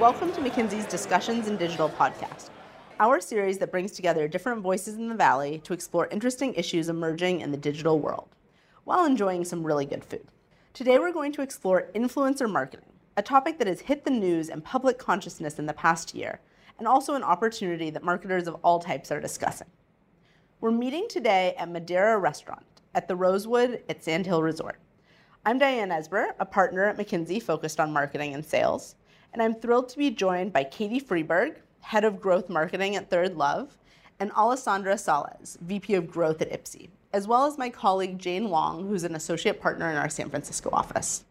Welcome to McKinsey's Discussions in Digital podcast, our series that brings together different voices in the Valley to explore interesting issues emerging in the digital world while enjoying some really good food. Today, we're going to explore influencer marketing, a topic that has hit the news and public consciousness in the past year, and also an opportunity that marketers of all types are discussing. We're meeting today at Madera Restaurant at the Rosewood at Sandhill Resort. I'm Diane Esber, a partner at McKinsey focused on marketing and sales, and I'm thrilled to be joined by Katie Freeberg, Head of Growth Marketing at Third Love, and Alessandra Sales, VP of Growth at Ipsy as well as my colleague Jane Wong, who's an associate partner in our San Francisco office.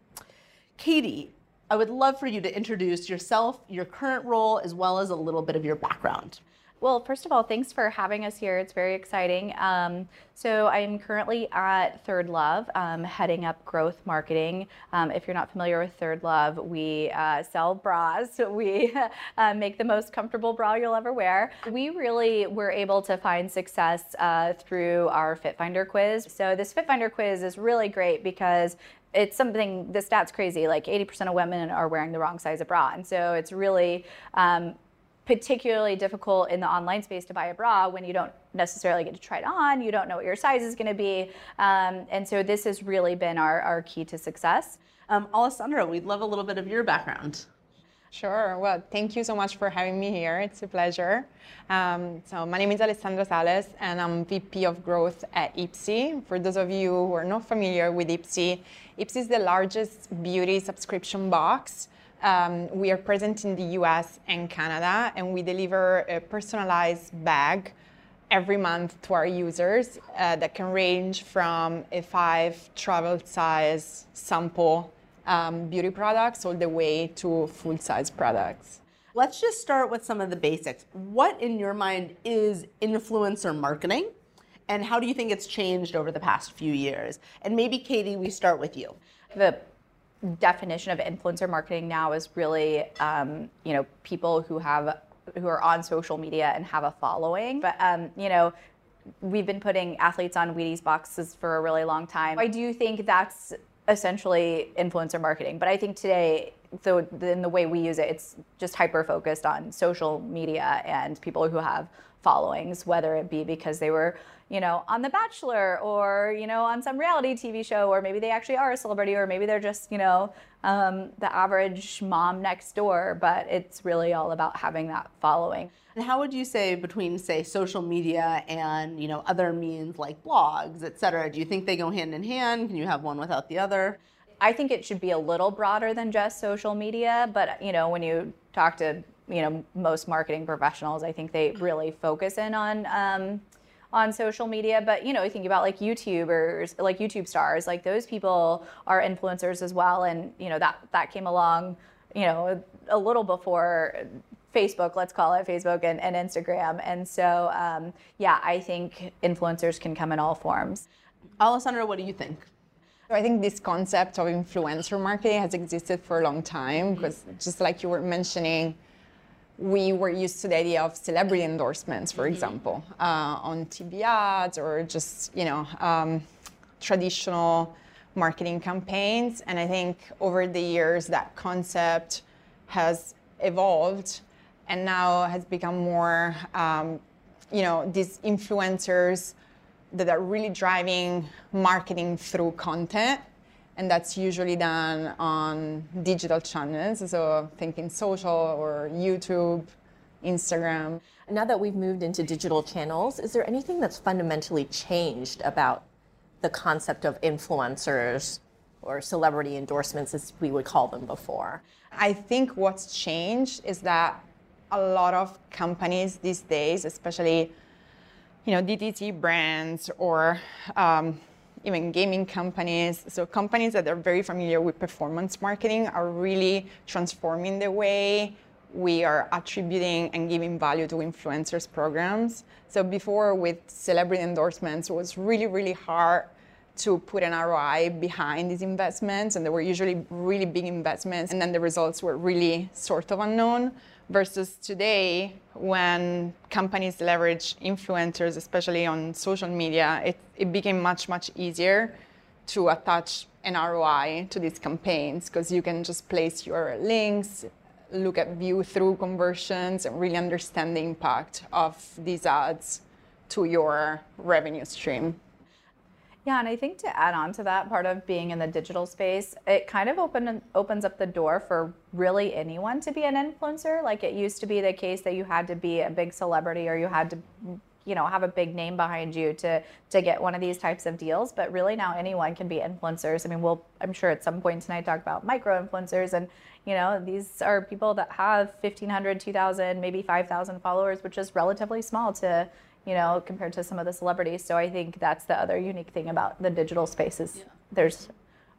Katie, I would love for you to introduce yourself, your current role, as well as a little bit of your background. Well, first of all, thanks for having us here. It's very exciting. Um, so I'm currently at Third Love, um, heading up growth marketing. Um, if you're not familiar with Third Love, we uh, sell bras. We uh, make the most comfortable bra you'll ever wear. We really were able to find success uh, through our Fit Finder quiz. So this Fit Finder quiz is really great because it's something the stats crazy like 80% of women are wearing the wrong size of bra and so it's really um, particularly difficult in the online space to buy a bra when you don't necessarily get to try it on, you don't know what your size is going to be. Um, and so this has really been our, our key to success. Um, Alessandra, we'd love a little bit of your background. Sure. Well, thank you so much for having me here. It's a pleasure. Um, so my name is Alessandra Sales, and I'm VP of Growth at Ipsy. For those of you who are not familiar with Ipsy, Ipsy is the largest beauty subscription box um, we are present in the US and Canada, and we deliver a personalized bag every month to our users uh, that can range from a five travel size sample um, beauty products all the way to full size products. Let's just start with some of the basics. What, in your mind, is influencer marketing? And how do you think it's changed over the past few years? And maybe, Katie, we start with you. The definition of influencer marketing now is really, um, you know, people who have who are on social media and have a following. But um, you know, we've been putting athletes on Wheaties boxes for a really long time. I do think that's essentially influencer marketing. But I think today, so in the way we use it, it's just hyper focused on social media and people who have followings, whether it be because they were, you know, on The Bachelor or, you know, on some reality TV show, or maybe they actually are a celebrity, or maybe they're just, you know, um, the average mom next door. But it's really all about having that following. And how would you say between, say, social media and, you know, other means like blogs, et cetera, do you think they go hand in hand? Can you have one without the other? I think it should be a little broader than just social media, but you know, when you talk to you know most marketing professionals i think they really focus in on um, on social media but you know you think about like youtubers like youtube stars like those people are influencers as well and you know that that came along you know a little before facebook let's call it facebook and, and instagram and so um, yeah i think influencers can come in all forms. Alessandra what do you think? I think this concept of influencer marketing has existed for a long time because just like you were mentioning, we were used to the idea of celebrity endorsements, for mm-hmm. example, uh, on TV ads or just you know um, traditional marketing campaigns. And I think over the years that concept has evolved and now has become more, um, you know, these influencers that are really driving marketing through content and that's usually done on digital channels, so thinking social or YouTube, Instagram. Now that we've moved into digital channels, is there anything that's fundamentally changed about the concept of influencers or celebrity endorsements, as we would call them before? I think what's changed is that a lot of companies these days, especially you know DTC brands or um, even gaming companies. So companies that are very familiar with performance marketing are really transforming the way we are attributing and giving value to influencers programs. So before with celebrity endorsements, it was really, really hard to put an ROI behind these investments, and they were usually really big investments, and then the results were really sort of unknown versus today when companies leverage influencers especially on social media it, it became much much easier to attach an roi to these campaigns because you can just place your links look at view through conversions and really understand the impact of these ads to your revenue stream. Yeah, and I think to add on to that, part of being in the digital space, it kind of open, opens up the door for really anyone to be an influencer. Like it used to be the case that you had to be a big celebrity or you had to you know have a big name behind you to to get one of these types of deals but really now anyone can be influencers i mean we'll i'm sure at some point tonight talk about micro influencers and you know these are people that have 1500 2000 maybe 5000 followers which is relatively small to you know, compared to some of the celebrities. So I think that's the other unique thing about the digital spaces. Yeah. There's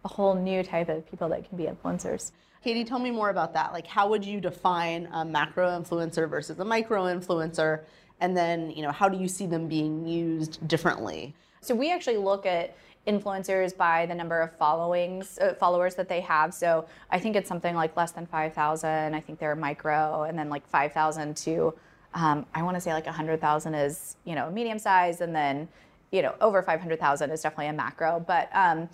a whole new type of people that can be influencers. Katie, tell me more about that. Like, how would you define a macro influencer versus a micro influencer? And then, you know, how do you see them being used differently? So we actually look at influencers by the number of followings uh, followers that they have. So I think it's something like less than 5,000. I think they're micro, and then like 5,000 to um, I want to say like 100,000 is, you know, medium size, and then, you know, over 500,000 is definitely a macro. But um,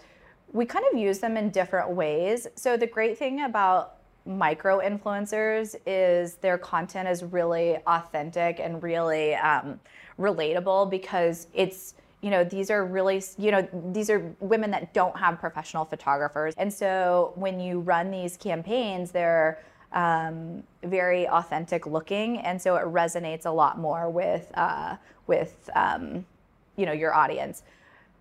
we kind of use them in different ways. So the great thing about micro influencers is their content is really authentic and really um, relatable because it's you know these are really you know these are women that don't have professional photographers and so when you run these campaigns they're um, very authentic looking, and so it resonates a lot more with uh, with um, you know your audience.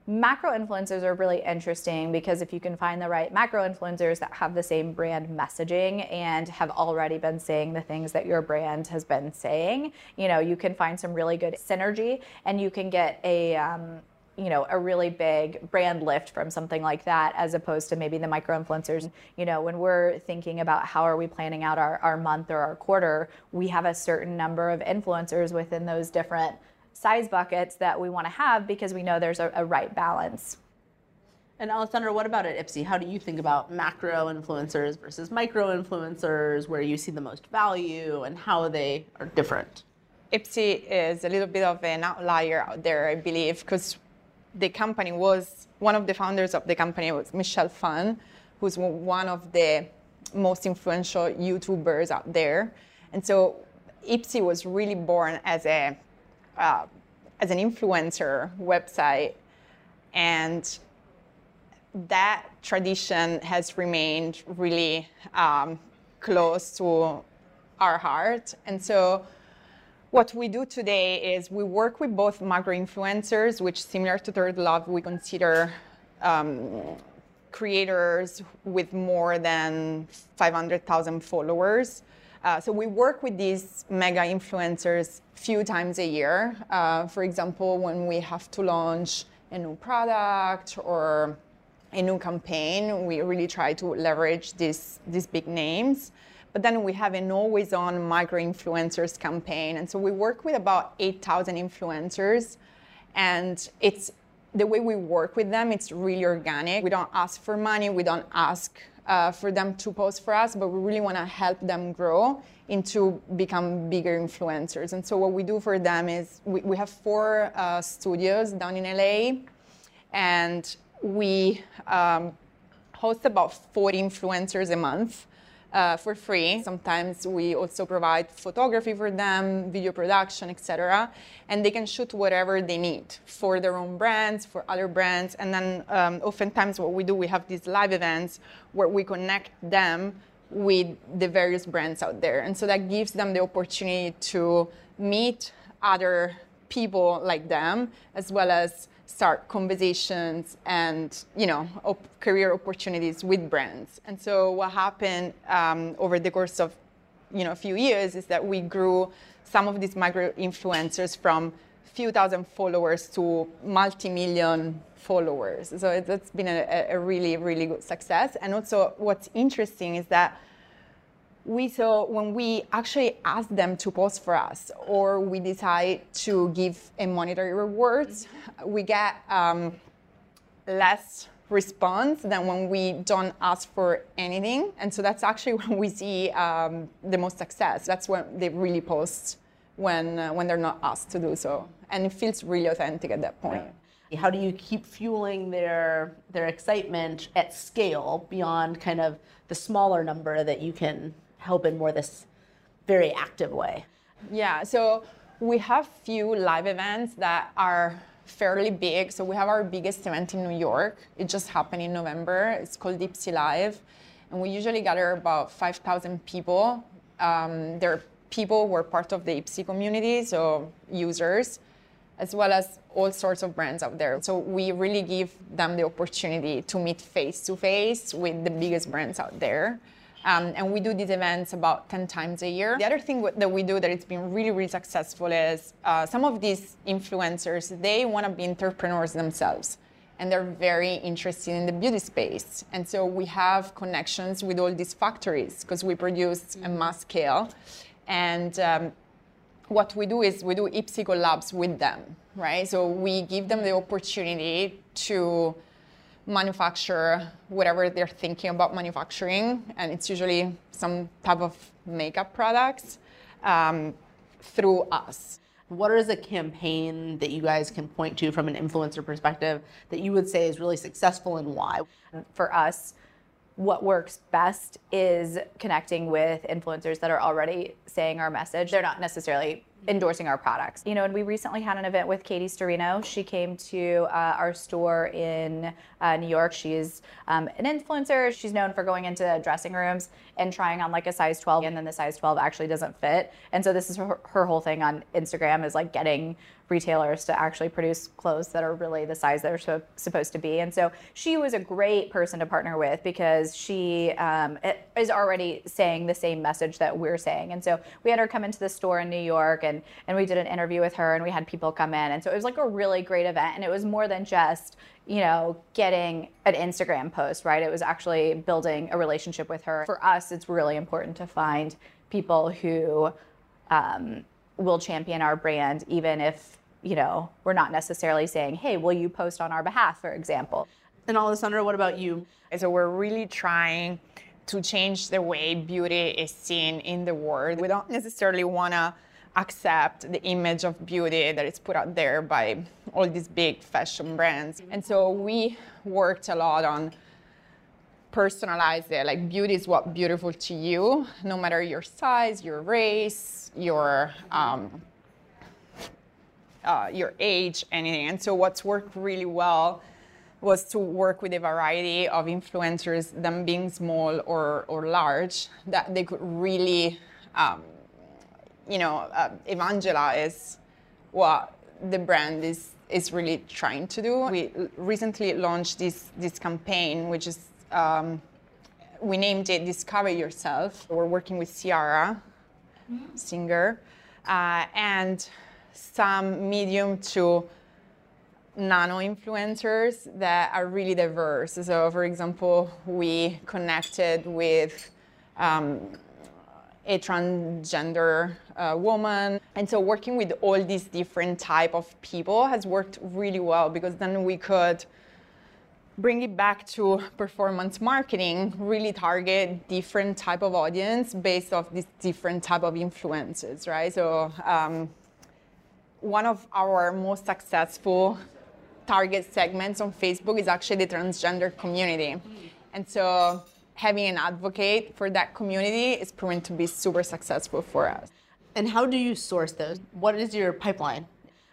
Macro influencers are really interesting because if you can find the right macro influencers that have the same brand messaging and have already been saying the things that your brand has been saying, you know, you can find some really good synergy and you can get a um, you know a really big brand lift from something like that as opposed to maybe the micro influencers you know when we're thinking about how are we planning out our, our month or our quarter we have a certain number of influencers within those different size buckets that we want to have because we know there's a, a right balance and Alessandra, what about at Ipsy? How do you think about macro influencers versus micro influencers, where you see the most value and how they are different? Ipsy is a little bit of an outlier out there, I believe, because the company was one of the founders of the company was Michelle Phan, who's one of the most influential YouTubers out there. And so Ipsy was really born as a uh, as an influencer website, and that tradition has remained really um, close to our heart. And so what we do today is we work with both macro influencers, which similar to Third Love, we consider um, creators with more than 500,000 followers. Uh, so we work with these mega influencers few times a year. Uh, for example, when we have to launch a new product or a new campaign, we really try to leverage these, these big names. But then we have an always on micro influencers campaign. And so we work with about 8,000 influencers. And it's the way we work with them, it's really organic. We don't ask for money, we don't ask uh, for them to post for us, but we really want to help them grow into become bigger influencers. And so what we do for them is we, we have four uh, studios down in LA, and we um, host about 40 influencers a month uh, for free. Sometimes we also provide photography for them, video production, etc. And they can shoot whatever they need for their own brands, for other brands. And then um, oftentimes what we do, we have these live events where we connect them with the various brands out there. And so that gives them the opportunity to meet other people like them, as well as start conversations and you know op- career opportunities with brands. And so what happened um, over the course of you know a few years is that we grew some of these micro influencers from few thousand followers to multi-million followers. So it, has been a, a really really good success. And also what's interesting is that we saw when we actually ask them to post for us or we decide to give a monetary rewards we get um, less response than when we don't ask for anything. And so that's actually when we see um, the most success. That's when they really post when uh, when they're not asked to do so. And it feels really authentic at that point. How do you keep fueling their their excitement at scale beyond kind of the smaller number that you can help in more this very active way? Yeah, so we have few live events that are fairly big. So we have our biggest event in New York. It just happened in November. It's called Ipsy Live. And we usually gather about 5,000 people. Um, there are people who are part of the Ipsy community, so users, as well as all sorts of brands out there. So we really give them the opportunity to meet face to face with the biggest brands out there. Um, and we do these events about 10 times a year. The other thing that we do that it's been really, really successful is uh, some of these influencers, they want to be entrepreneurs themselves. And they're very interested in the beauty space. And so we have connections with all these factories because we produce a mass scale. And um, what we do is we do Ipsy collabs with them, right? So we give them the opportunity to manufacture whatever they're thinking about manufacturing, and it's usually some type of makeup products um, through us. What is a campaign that you guys can point to from an influencer perspective that you would say is really successful and why? For us, what works best is connecting with influencers that are already saying our message. They're not necessarily endorsing our products. You know, and we recently had an event with Katie Sturino. She came to uh, our store in uh, New York. She's um, an influencer. She's known for going into dressing rooms and trying on like a size 12, and then the size 12 actually doesn't fit. And so this is her, her whole thing on Instagram is like getting retailers to actually produce clothes that are really the size they're so, supposed to be. And so she was a great person to partner with because she um, is already saying the same message that we're saying. And so we had her come into the store in New York and, and we did an interview with her and we had people come in. And so it was like a really great event. And it was more than just, you know, getting an Instagram post, right? It was actually building a relationship with her. For us, it's really important to find people who um, will champion our brand, even if you know, we're not necessarily saying, hey, will you post on our behalf, for example. And Alessandra, what about you? So we're really trying to change the way beauty is seen in the world. We don't necessarily want to accept the image of beauty that is put out there by all these big fashion brands. And so we worked a lot on personalize it. Like beauty is what beautiful to you, no matter your size, your race, your um, uh, your age, anything. And so what's worked really well was to work with a variety of influencers, them being small or, or large, that they could really, um, you know, uh, evangelize what the brand is, is really trying to do. We recently launched this, this campaign, which is, um, we named it Discover Yourself. We're working with Ciara, singer, uh, and some medium to nano influencers that are really diverse. So, for example, we connected with um, a transgender woman, and so working with all these different type of people has worked really well because then we could bring it back to performance marketing really target different type of audience based off these different type of influences right so um, one of our most successful target segments on Facebook is actually the transgender community. And so having an advocate for that community is proven to be super successful for us. And how do you source those? What is your pipeline?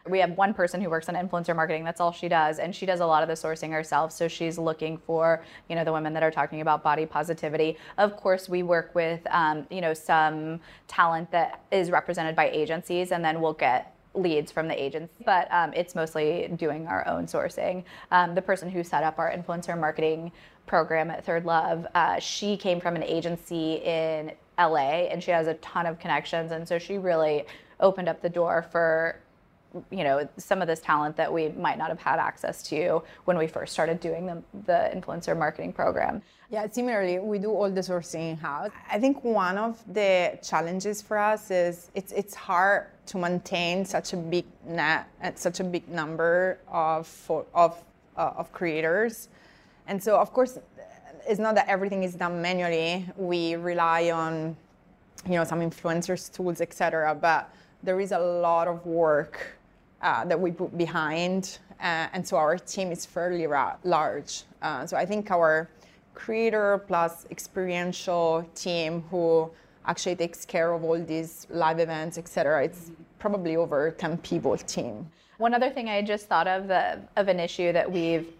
We have one person who works on influencer marketing. That's all she does, and she does a lot of the sourcing herself. So she's looking for, you know, the women that are talking about body positivity. Of course, we work with, um, you know, some talent that is represented by agencies, and then we'll get leads from the agents, but um, it's mostly doing our own sourcing. Um, the person who set up our influencer marketing program at Third Love, uh, she came from an agency in LA and she has a ton of connections. And so she really opened up the door for you know some of this talent that we might not have had access to when we first started doing the, the influencer marketing program yeah similarly we do all the sourcing in-house i think one of the challenges for us is it's it's hard to maintain such a big net at such a big number of of uh, of creators and so of course it's not that everything is done manually we rely on you know some influencers tools etc but there is a lot of work uh, that we put behind. Uh, and so our team is fairly ra- large. Uh, so I think our creator plus experiential team who actually takes care of all these live events, etc. It's probably over 10 people team. One other thing I just thought of the, of an issue that we've uh,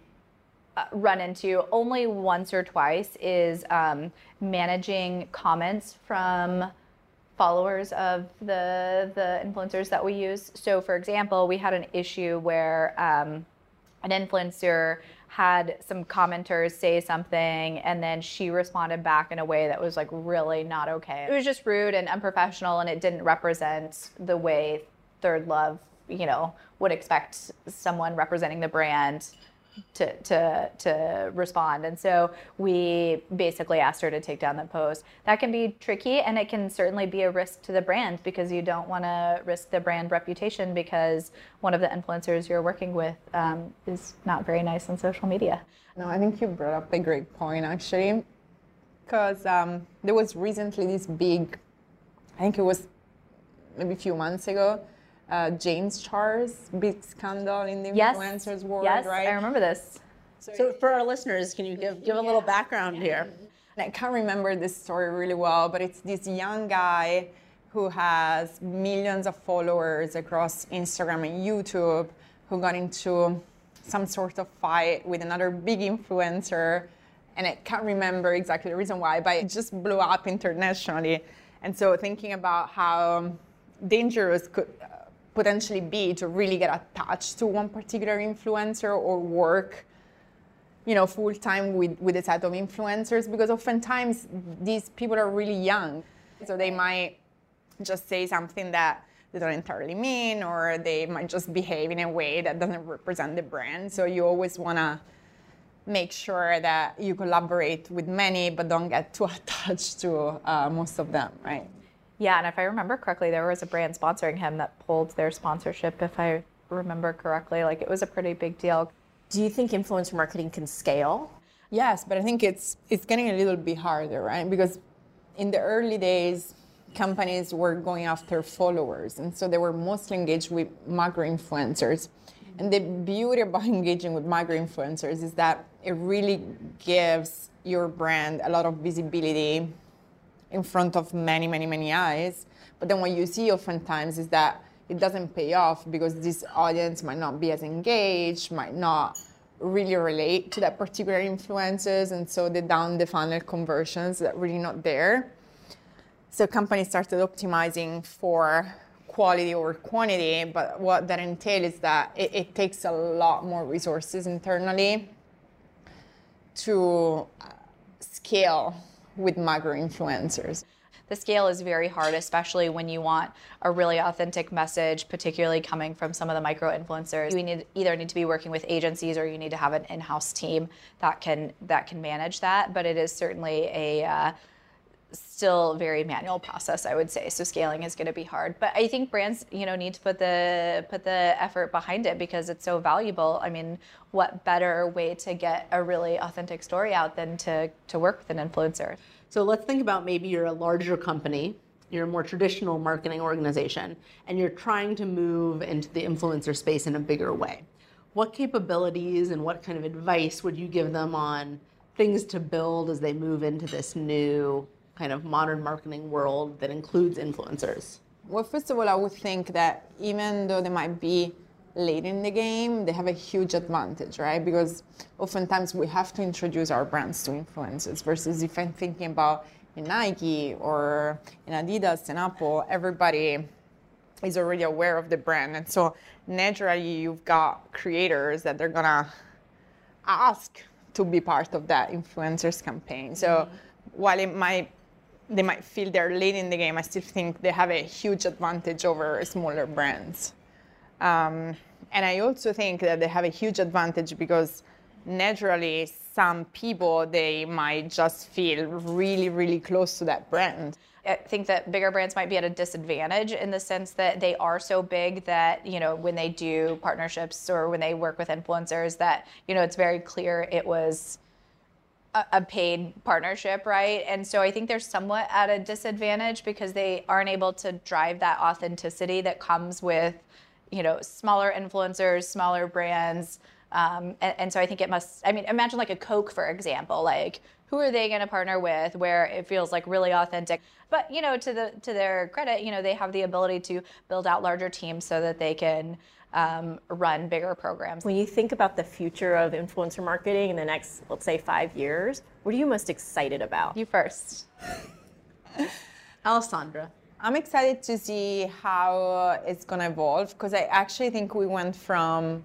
run into only once or twice is um, managing comments from followers of the the influencers that we use. So, for example, we had an issue where um, an influencer had some commenters say something and then she responded back in a way that was like really not okay. It was just rude and unprofessional and it didn't represent the way Third Love, you know, would expect someone representing the brand to, to, to respond. And so we basically asked her to take down the post. That can be tricky and it can certainly be a risk to the brand because you don't want to risk the brand reputation because one of the influencers you're working with um, is not very nice on social media. No, I think you brought up a great point actually. Because um, there was recently this big, I think it was maybe a few months ago, uh, James Charles big scandal in the yes. influencers world, yes, right? I remember this. So for our listeners, can you give, give a little background here? I can't remember this story really well, but it's this young guy who has millions of followers across Instagram and YouTube who got into some sort of fight with another big influencer. And I can't remember exactly the reason why, but it just blew up internationally. And so thinking about how dangerous could potentially be to really get attached to one particular influencer or work you know full time with, with a set of influencers because oftentimes these people are really young. So they might just say something that they don't entirely mean or they might just behave in a way that doesn't represent the brand. So you always want to make sure that you collaborate with many but don't get too attached to uh, most of them right yeah, and if I remember correctly, there was a brand sponsoring him that pulled their sponsorship, if I remember correctly. Like it was a pretty big deal. Do you think influencer marketing can scale? Yes, but I think it's it's getting a little bit harder, right? Because in the early days, companies were going after followers, and so they were mostly engaged with micro influencers. And the beauty about engaging with micro influencers is that it really gives your brand a lot of visibility in front of many, many, many eyes. But then what you see oftentimes is that it doesn't pay off because this audience might not be as engaged, might not really relate to that particular influences, and so the down the funnel conversions that really not there. So companies started optimizing for quality over quantity, but what that entails is that it, it takes a lot more resources internally to scale with micro influencers. The scale is very hard, especially when you want a really authentic message, particularly coming from some of the micro influencers. You need either need to be working with agencies or you need to have an in-house team that can that can manage that. But it is certainly a uh, still very manual process i would say. So scaling is going to be hard. But i think brands you know need to put the put the effort behind it because it's so valuable. I mean what better way to get a really authentic story out than to to work with an influencer? So let's think about maybe you're a larger company you're a more traditional marketing organization and you're trying to move into the influencer space in a bigger way. What capabilities and what kind of advice would you give them on things to build as they move into this new kind of modern marketing world that includes influencers? Well, first of all, I would think that even though they might be late in the game, they have a huge advantage, right? Because oftentimes we have to introduce our brands to influencers versus if I'm thinking about in Nike or in Adidas and Apple, everybody is already aware of the brand. And so naturally you've got creators that they're gonna ask to be part of that influencers campaign. So mm-hmm. while it might they might feel they're late in the game, I still think they have a huge advantage over smaller brands. Um, and I also think that they have a huge advantage because naturally some people they might just feel really really close to that brand I think that bigger brands might be at a disadvantage in the sense that they are so big that, you know, when they do partnerships or when they work with influencers that, you know, it's very clear it was a, paid partnership, right? And so I think they're somewhat at a disadvantage because they aren't able to drive that authenticity that comes with, you know, smaller influencers, smaller brands, Um, and, and so I think it must, I mean, imagine like a Coke, for example, like who are they going to partner with where it feels like really authentic but you know to the to their credit you know they have the ability to build out larger teams so that they can um, run bigger programs. When you think about the future of influencer marketing in the next let's say five years what are you most excited about? You first. Alessandra. I'm excited to see how it's going to evolve because i actually think we went from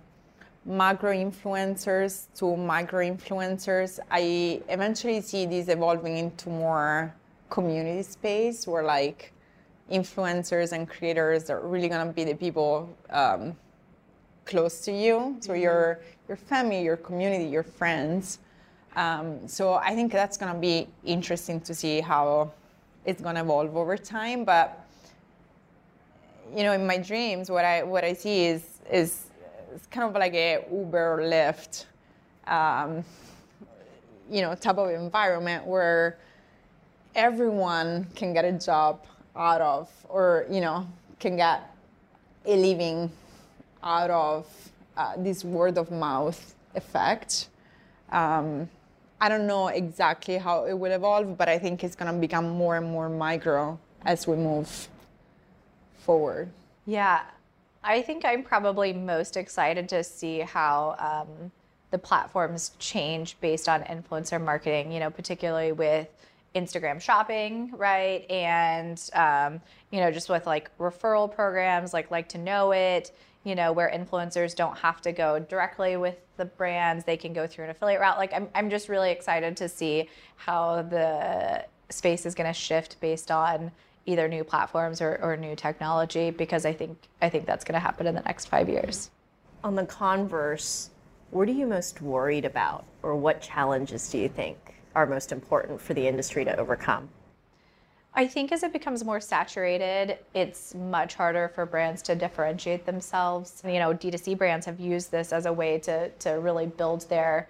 macro influencers to micro influencers. I eventually see this evolving into more community space where like influencers and creators are really gonna be the people um, close to you. So mm-hmm. your your family, your community, your friends. Um, so I think that's gonna be interesting to see how it's gonna evolve over time. But you know, in my dreams, what I what I see is is it's kind of like a Uber Lyft, um, you know, type of environment where everyone can get a job out of, or you know, can get a living out of uh, this word of mouth effect. Um, I don't know exactly how it will evolve, but I think it's going to become more and more micro as we move forward. Yeah, I think I'm probably most excited to see how um, the platforms change based on influencer marketing, you know, particularly with Instagram shopping, right? And, um, you know, just with like referral programs like Like to Know It, you know, where influencers don't have to go directly with the brands, they can go through an affiliate route. Like, I'm, I'm just really excited to see how the space is going to shift based on either new platforms or, or new technology because I think I think that's going to happen in the next five years. On the converse, what are you most worried about, or what challenges do you think are most important for the industry to overcome? I think as it becomes more saturated, it's much harder for brands to differentiate themselves. You know, D2C brands have used this as a way to, to really build their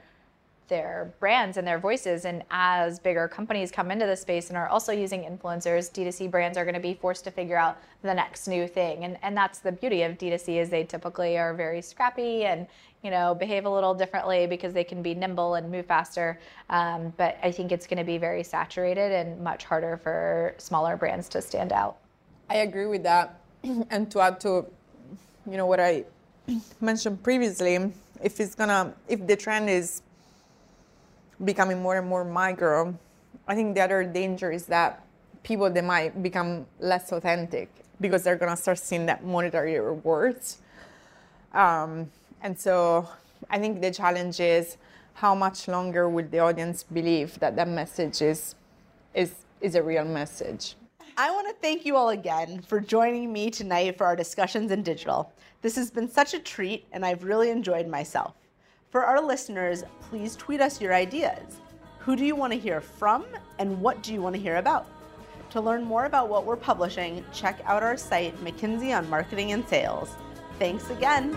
their brands and their voices. And as bigger companies come into the space and are also using influencers, D2C brands are going to be forced to figure out the next new thing. And, and that's the beauty of D2C is they typically are very scrappy and, you know, behave a little differently because they can be nimble and move faster. Um, but I think it's going to be very saturated and much harder for smaller brands to stand out. I agree with that. and to add to, you know, what I mentioned previously, if it's gonna, if the trend is becoming more and more micro, I think the other danger is that people they might become less authentic because they're gonna start seeing that monetary rewards. Um, and so I think the challenge is how much longer will the audience believe that that message is is is a real message. I want to thank you all again for joining me tonight for our discussions in digital. This has been such a treat and I've really enjoyed myself. For our listeners, please tweet us your ideas. Who do you want to hear from, and what do you want to hear about? To learn more about what we're publishing, check out our site, McKinsey on Marketing and Sales. Thanks again.